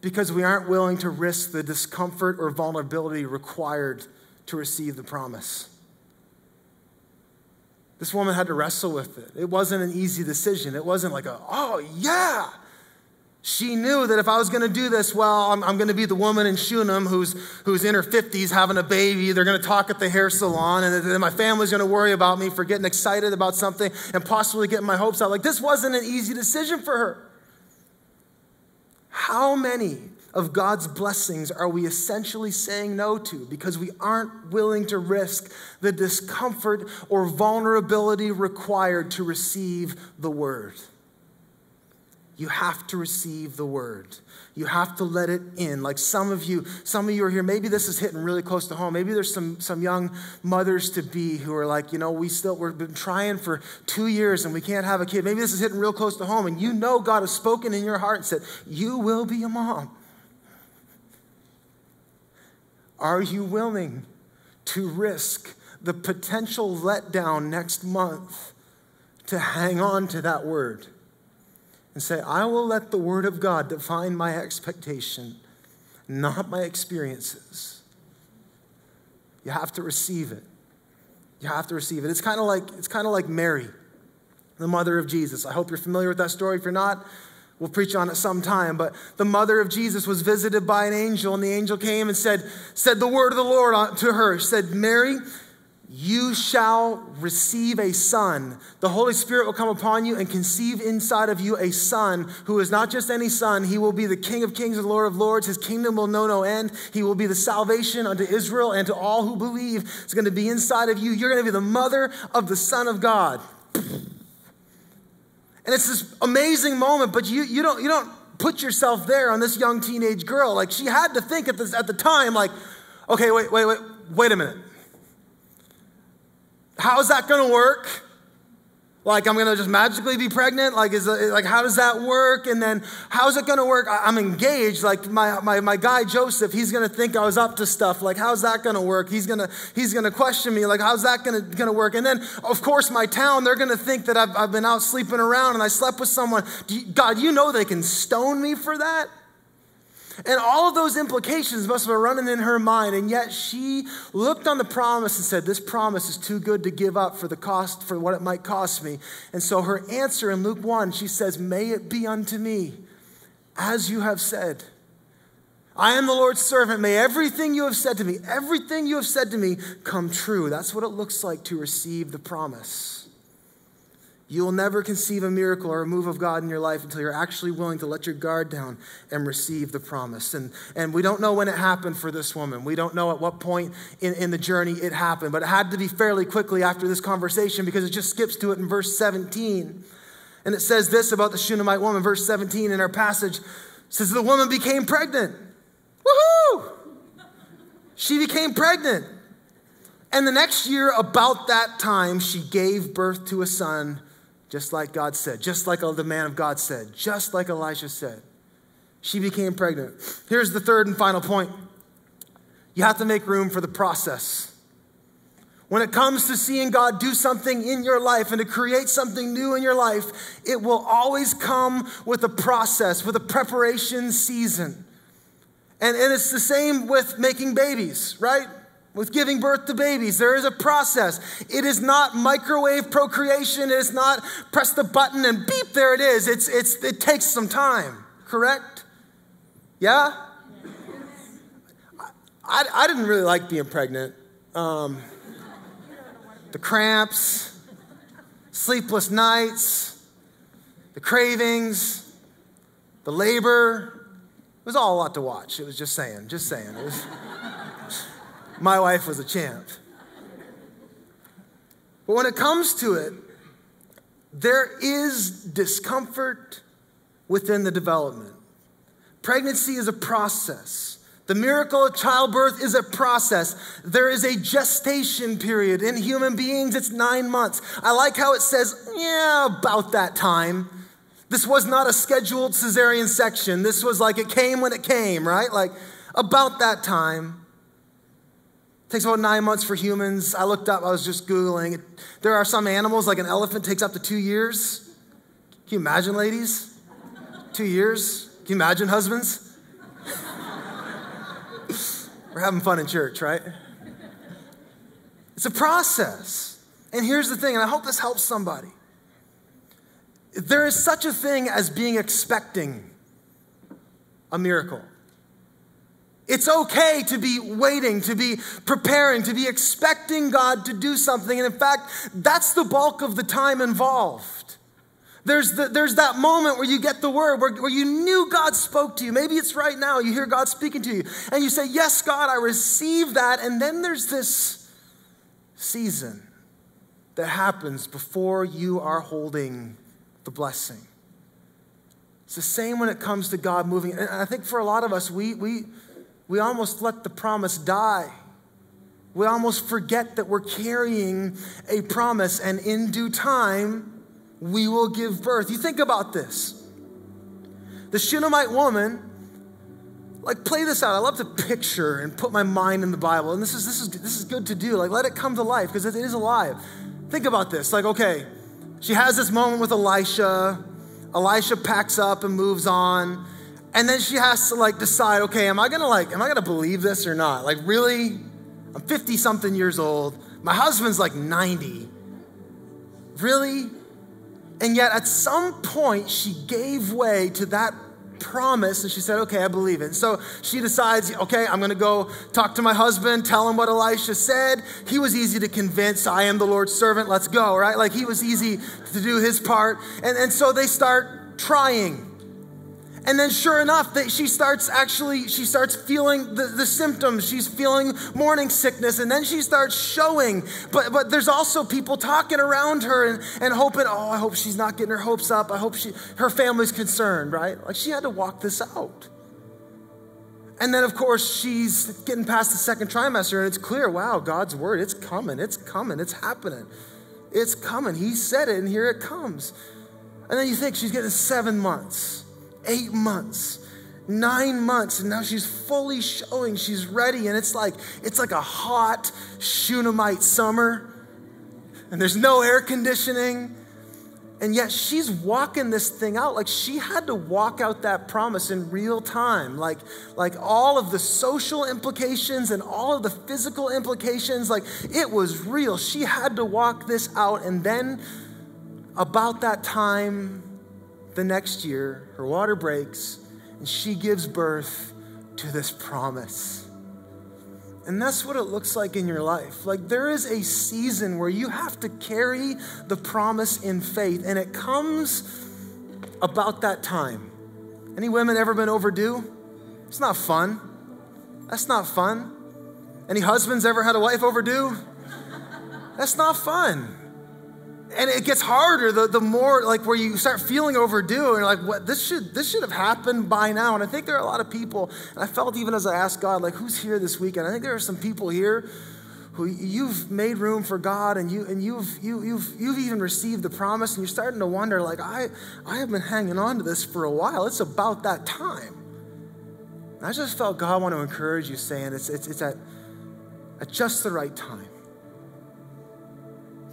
because we aren't willing to risk the discomfort or vulnerability required to receive the promise? This woman had to wrestle with it. It wasn't an easy decision. It wasn't like a, oh, yeah. She knew that if I was going to do this, well, I'm, I'm going to be the woman in Shunem who's, who's in her 50s having a baby. They're going to talk at the hair salon, and then my family's going to worry about me for getting excited about something and possibly getting my hopes out. Like, this wasn't an easy decision for her. How many of God's blessings are we essentially saying no to because we aren't willing to risk the discomfort or vulnerability required to receive the word? You have to receive the word. You have to let it in. Like some of you, some of you are here. Maybe this is hitting really close to home. Maybe there's some, some young mothers to be who are like, you know, we still, we've been trying for two years and we can't have a kid. Maybe this is hitting real close to home and you know God has spoken in your heart and said, You will be a mom. Are you willing to risk the potential letdown next month to hang on to that word? And say, I will let the Word of God define my expectation, not my experiences. You have to receive it. You have to receive it. It's kind of like it's kind of like Mary, the mother of Jesus. I hope you're familiar with that story. If you're not, we'll preach on it sometime. But the mother of Jesus was visited by an angel, and the angel came and said, said the word of the Lord to her, said, Mary, you shall receive a son. The Holy Spirit will come upon you and conceive inside of you a son who is not just any son. He will be the King of kings and Lord of lords. His kingdom will know no end. He will be the salvation unto Israel and to all who believe. It's going to be inside of you. You're going to be the mother of the Son of God. And it's this amazing moment, but you, you, don't, you don't put yourself there on this young teenage girl. Like she had to think at, this, at the time, like, okay, wait, wait, wait, wait a minute How's that going to work? Like I'm gonna just magically be pregnant? Like is like how does that work? And then how's it gonna work? I'm engaged. Like my, my my guy Joseph, he's gonna think I was up to stuff. Like how's that gonna work? He's gonna he's gonna question me. Like how's that gonna gonna work? And then of course my town, they're gonna think that I've, I've been out sleeping around and I slept with someone. You, God, you know they can stone me for that. And all of those implications must have been running in her mind. And yet she looked on the promise and said, This promise is too good to give up for the cost, for what it might cost me. And so her answer in Luke 1, she says, May it be unto me as you have said. I am the Lord's servant. May everything you have said to me, everything you have said to me, come true. That's what it looks like to receive the promise. You will never conceive a miracle or a move of God in your life until you're actually willing to let your guard down and receive the promise. And, and we don't know when it happened for this woman. We don't know at what point in, in the journey it happened, but it had to be fairly quickly after this conversation because it just skips to it in verse 17. And it says this about the Shunammite woman, verse 17 in our passage says, The woman became pregnant. Woohoo! She became pregnant. And the next year, about that time, she gave birth to a son just like God said, just like the man of God said, just like Elisha said. She became pregnant. Here's the third and final point you have to make room for the process. When it comes to seeing God do something in your life and to create something new in your life, it will always come with a process, with a preparation season. And, and it's the same with making babies, right? With giving birth to babies. There is a process. It is not microwave procreation. It is not press the button and beep, there it is. It's, it's, it takes some time, correct? Yeah? I, I didn't really like being pregnant. Um, the cramps, sleepless nights, the cravings, the labor. It was all a lot to watch. It was just saying, just saying. It was, my wife was a champ. But when it comes to it, there is discomfort within the development. Pregnancy is a process. The miracle of childbirth is a process. There is a gestation period. In human beings, it's nine months. I like how it says, yeah, about that time. This was not a scheduled cesarean section. This was like it came when it came, right? Like about that time. Takes about nine months for humans. I looked up, I was just Googling. There are some animals, like an elephant, takes up to two years. Can you imagine, ladies? Two years? Can you imagine, husbands? [laughs] We're having fun in church, right? It's a process. And here's the thing, and I hope this helps somebody. There is such a thing as being expecting a miracle. It's okay to be waiting, to be preparing, to be expecting God to do something. And in fact, that's the bulk of the time involved. There's, the, there's that moment where you get the word, where, where you knew God spoke to you. Maybe it's right now, you hear God speaking to you, and you say, Yes, God, I receive that. And then there's this season that happens before you are holding the blessing. It's the same when it comes to God moving. And I think for a lot of us, we, we, we almost let the promise die. We almost forget that we're carrying a promise, and in due time, we will give birth. You think about this. The Shunammite woman, like play this out. I love to picture and put my mind in the Bible, and this is this is this is good to do. Like let it come to life because it is alive. Think about this. Like okay, she has this moment with Elisha. Elisha packs up and moves on. And then she has to like decide, okay, am I gonna like, am I gonna believe this or not? Like, really? I'm 50 something years old. My husband's like 90. Really? And yet at some point she gave way to that promise and she said, okay, I believe it. And so she decides, okay, I'm gonna go talk to my husband, tell him what Elisha said. He was easy to convince. I am the Lord's servant, let's go, right? Like he was easy to do his part. And, and so they start trying. And then sure enough, that she starts actually, she starts feeling the, the symptoms. She's feeling morning sickness, and then she starts showing. But but there's also people talking around her and, and hoping, oh, I hope she's not getting her hopes up. I hope she her family's concerned, right? Like she had to walk this out. And then, of course, she's getting past the second trimester, and it's clear wow, God's word, it's coming, it's coming, it's happening. It's coming. He said it, and here it comes. And then you think she's getting seven months, eight months, nine months, and now she's fully showing she's ready. And it's like it's like a hot Shunammite summer, and there's no air conditioning. And yet she's walking this thing out. Like she had to walk out that promise in real time. Like, like all of the social implications and all of the physical implications, like it was real. She had to walk this out. And then about that time, the next year, her water breaks and she gives birth to this promise. And that's what it looks like in your life. Like there is a season where you have to carry the promise in faith, and it comes about that time. Any women ever been overdue? It's not fun. That's not fun. Any husbands ever had a wife overdue? That's not fun and it gets harder the, the more like where you start feeling overdue and you're like what? This should this should have happened by now. And i think there are a lot of people and i felt even as i asked god like who's here this weekend? I think there are some people here who you've made room for god and you and you've you, you've you've even received the promise and you're starting to wonder like i i have been hanging on to this for a while. It's about that time. And i just felt god want to encourage you saying it's it's, it's at, at just the right time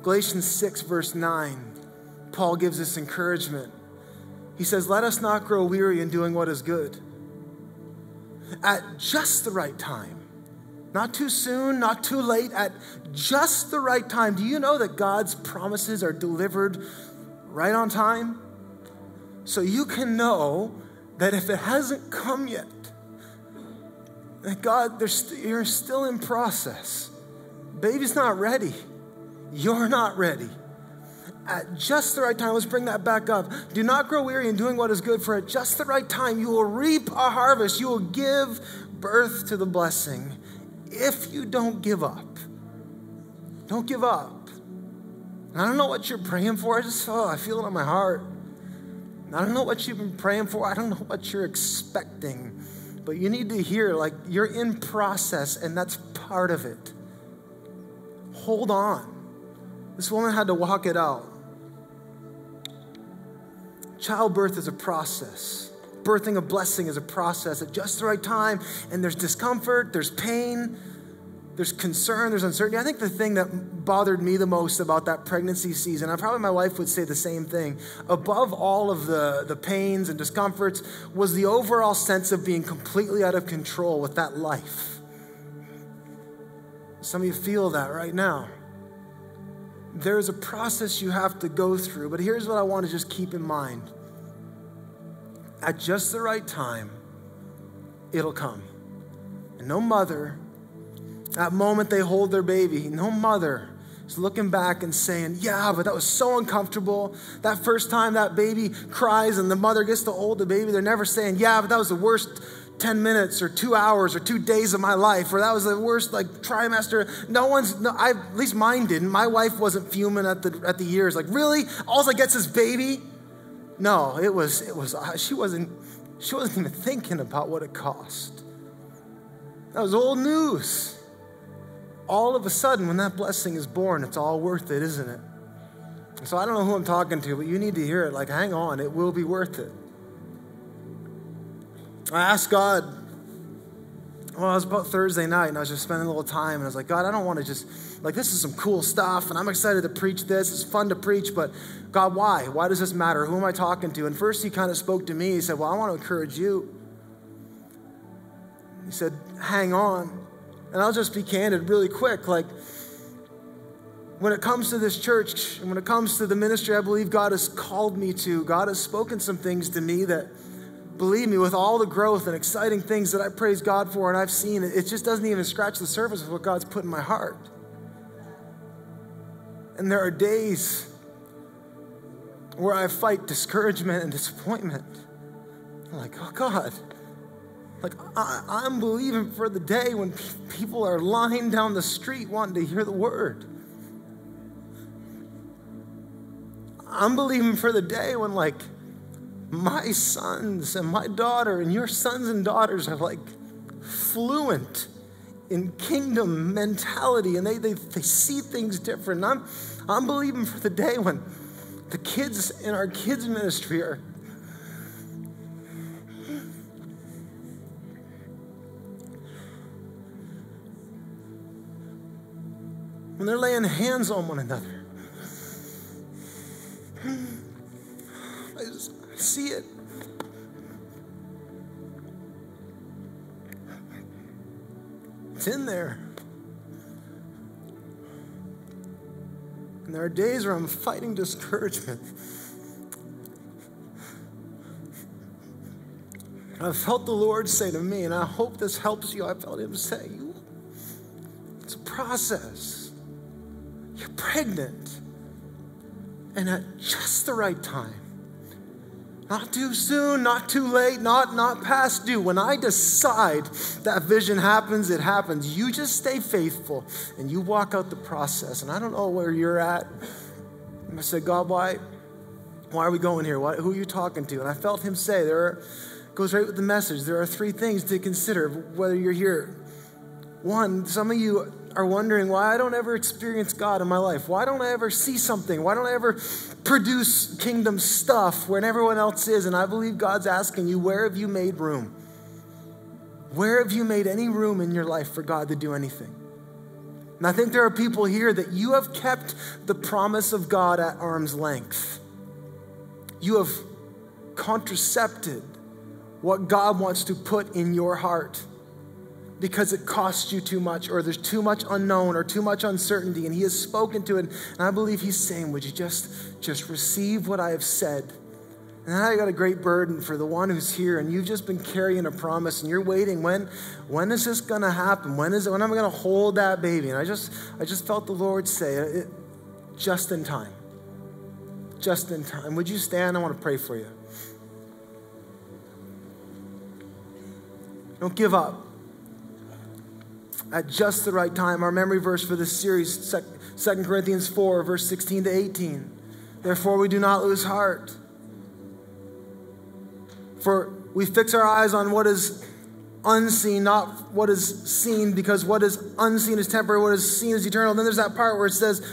Galatians 6, verse 9, Paul gives us encouragement. He says, Let us not grow weary in doing what is good. At just the right time, not too soon, not too late, at just the right time. Do you know that God's promises are delivered right on time? So you can know that if it hasn't come yet, that God, you're still in process. Baby's not ready. You're not ready. At just the right time, let's bring that back up. Do not grow weary in doing what is good, for at just the right time, you will reap a harvest. You will give birth to the blessing if you don't give up. Don't give up. And I don't know what you're praying for. I just, oh, I feel it in my heart. I don't know what you've been praying for. I don't know what you're expecting. But you need to hear, like, you're in process, and that's part of it. Hold on. This woman had to walk it out. Childbirth is a process. Birthing a blessing is a process at just the right time, and there's discomfort, there's pain, there's concern, there's uncertainty. I think the thing that bothered me the most about that pregnancy season, and probably my wife would say the same thing, above all of the, the pains and discomforts, was the overall sense of being completely out of control with that life. Some of you feel that right now there's a process you have to go through. But here's what I want to just keep in mind at just the right time, it'll come. And no mother, that moment they hold their baby, no mother is looking back and saying, Yeah, but that was so uncomfortable. That first time that baby cries and the mother gets to hold the baby, they're never saying, Yeah, but that was the worst 10 minutes or two hours or two days of my life, or that was the worst like trimester. No one's, no, I, at least mine didn't. My wife wasn't fuming at the, at the years. Like, really? All I get's is baby? No, it was, it was, she wasn't, she wasn't even thinking about what it cost. That was old news. All of a sudden, when that blessing is born, it's all worth it, isn't it? So I don't know who I'm talking to, but you need to hear it. Like, hang on, it will be worth it. I asked God, well, it was about Thursday night, and I was just spending a little time, and I was like, God, I don't want to just, like, this is some cool stuff, and I'm excited to preach this. It's fun to preach, but God, why? Why does this matter? Who am I talking to? And first, He kind of spoke to me. He said, Well, I want to encourage you. He said, Hang on. And I'll just be candid really quick. Like, when it comes to this church, and when it comes to the ministry I believe God has called me to, God has spoken some things to me that believe me, with all the growth and exciting things that I praise God for and I've seen, it just doesn't even scratch the surface of what God's put in my heart. And there are days where I fight discouragement and disappointment. I'm like, oh God, like I, am believing for the day when pe- people are lying down the street wanting to hear the word. I'm believing for the day when like my sons and my daughter and your sons and daughters are like fluent in kingdom mentality and they, they, they see things different. I'm, I'm believing for the day when the kids in our kids' ministry are. When they're laying hands on one another. See it. It's in there. And there are days where I'm fighting discouragement. I felt the Lord say to me, and I hope this helps you. I felt Him say, It's a process. You're pregnant. And at just the right time, not too soon, not too late, not, not past due. When I decide that vision happens, it happens. You just stay faithful and you walk out the process. And I don't know where you're at. And I said, God, why, why are we going here? Why, who are you talking to? And I felt him say, there are, goes right with the message. There are three things to consider whether you're here. One, some of you are wondering why I don't ever experience God in my life. Why don't I ever see something? Why don't I ever produce kingdom stuff when everyone else is? And I believe God's asking you, where have you made room? Where have you made any room in your life for God to do anything? And I think there are people here that you have kept the promise of God at arm's length. You have contracepted what God wants to put in your heart because it costs you too much or there's too much unknown or too much uncertainty and he has spoken to it and i believe he's saying would you just just receive what i have said? And i got a great burden for the one who's here and you've just been carrying a promise and you're waiting when when is this going to happen? When is it when am i going to hold that baby? And i just i just felt the lord say uh, it just in time. Just in time. Would you stand? I want to pray for you. Don't give up at just the right time. Our memory verse for this series, 2 Corinthians 4, verse 16 to 18. Therefore, we do not lose heart. For we fix our eyes on what is unseen, not what is seen, because what is unseen is temporary, what is seen is eternal. Then there's that part where it says,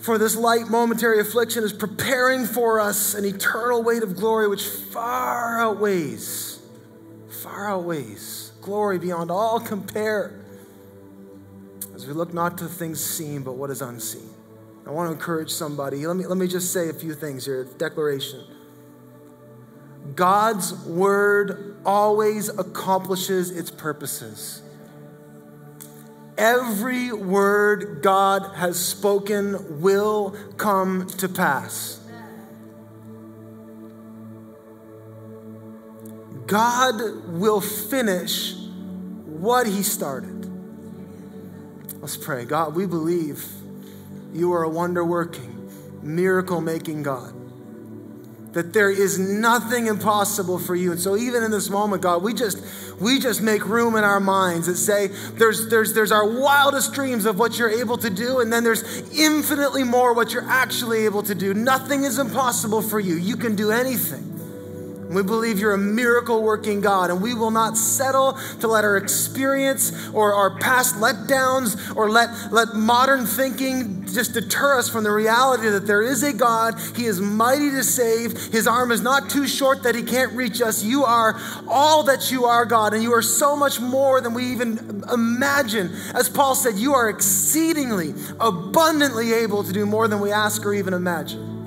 For this light momentary affliction is preparing for us an eternal weight of glory which far outweighs, far outweighs glory beyond all compare as we look not to things seen, but what is unseen. I want to encourage somebody. Let me, let me just say a few things here. Declaration. God's word always accomplishes its purposes. Every word God has spoken will come to pass. God will finish what he started. Let's pray. God, we believe you are a wonder working, miracle making God. That there is nothing impossible for you. And so even in this moment, God, we just we just make room in our minds that say there's there's there's our wildest dreams of what you're able to do, and then there's infinitely more what you're actually able to do. Nothing is impossible for you. You can do anything. We believe you're a miracle working God, and we will not settle to let our experience or our past letdowns or let, let modern thinking just deter us from the reality that there is a God. He is mighty to save. His arm is not too short that he can't reach us. You are all that you are, God, and you are so much more than we even imagine. As Paul said, you are exceedingly, abundantly able to do more than we ask or even imagine.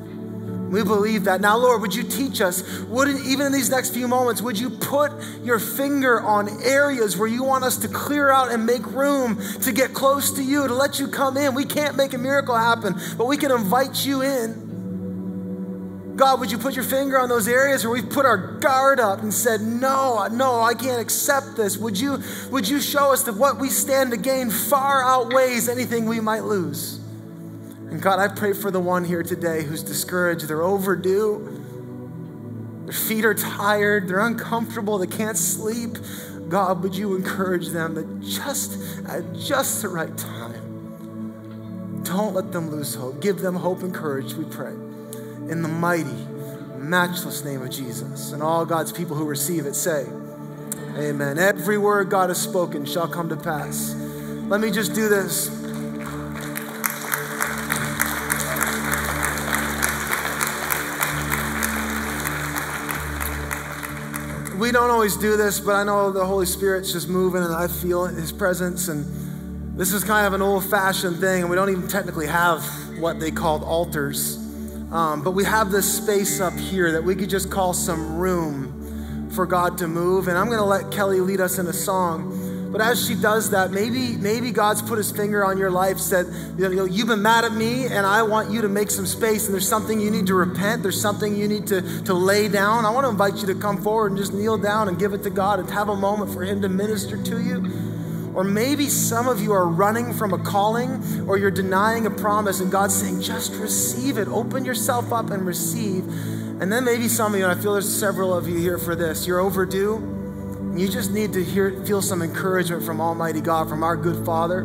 We believe that. Now, Lord, would you teach us? Would even in these next few moments, would you put your finger on areas where you want us to clear out and make room to get close to you, to let you come in? We can't make a miracle happen, but we can invite you in. God, would you put your finger on those areas where we've put our guard up and said, No, no, I can't accept this? Would you, would you show us that what we stand to gain far outweighs anything we might lose? And God, I pray for the one here today who's discouraged. They're overdue. Their feet are tired. They're uncomfortable. They can't sleep. God, would you encourage them that just at just the right time, don't let them lose hope. Give them hope and courage, we pray. In the mighty, matchless name of Jesus. And all God's people who receive it say, Amen. Every word God has spoken shall come to pass. Let me just do this. We don't always do this, but I know the Holy Spirit's just moving and I feel His presence. And this is kind of an old fashioned thing, and we don't even technically have what they called altars. Um, but we have this space up here that we could just call some room for God to move. And I'm going to let Kelly lead us in a song. But as she does that, maybe maybe God's put His finger on your life, said, you know, you've been mad at me, and I want you to make some space. And there's something you need to repent. There's something you need to to lay down. I want to invite you to come forward and just kneel down and give it to God and have a moment for Him to minister to you. Or maybe some of you are running from a calling or you're denying a promise, and God's saying, just receive it. Open yourself up and receive. And then maybe some of you, and I feel there's several of you here for this, you're overdue. You just need to hear, feel some encouragement from Almighty God, from our good Father,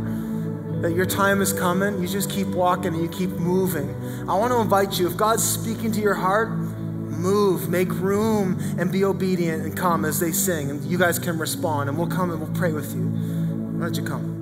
that your time is coming. You just keep walking and you keep moving. I want to invite you, if God's speaking to your heart, move, make room, and be obedient and come as they sing. And you guys can respond, and we'll come and we'll pray with you. Why don't you come?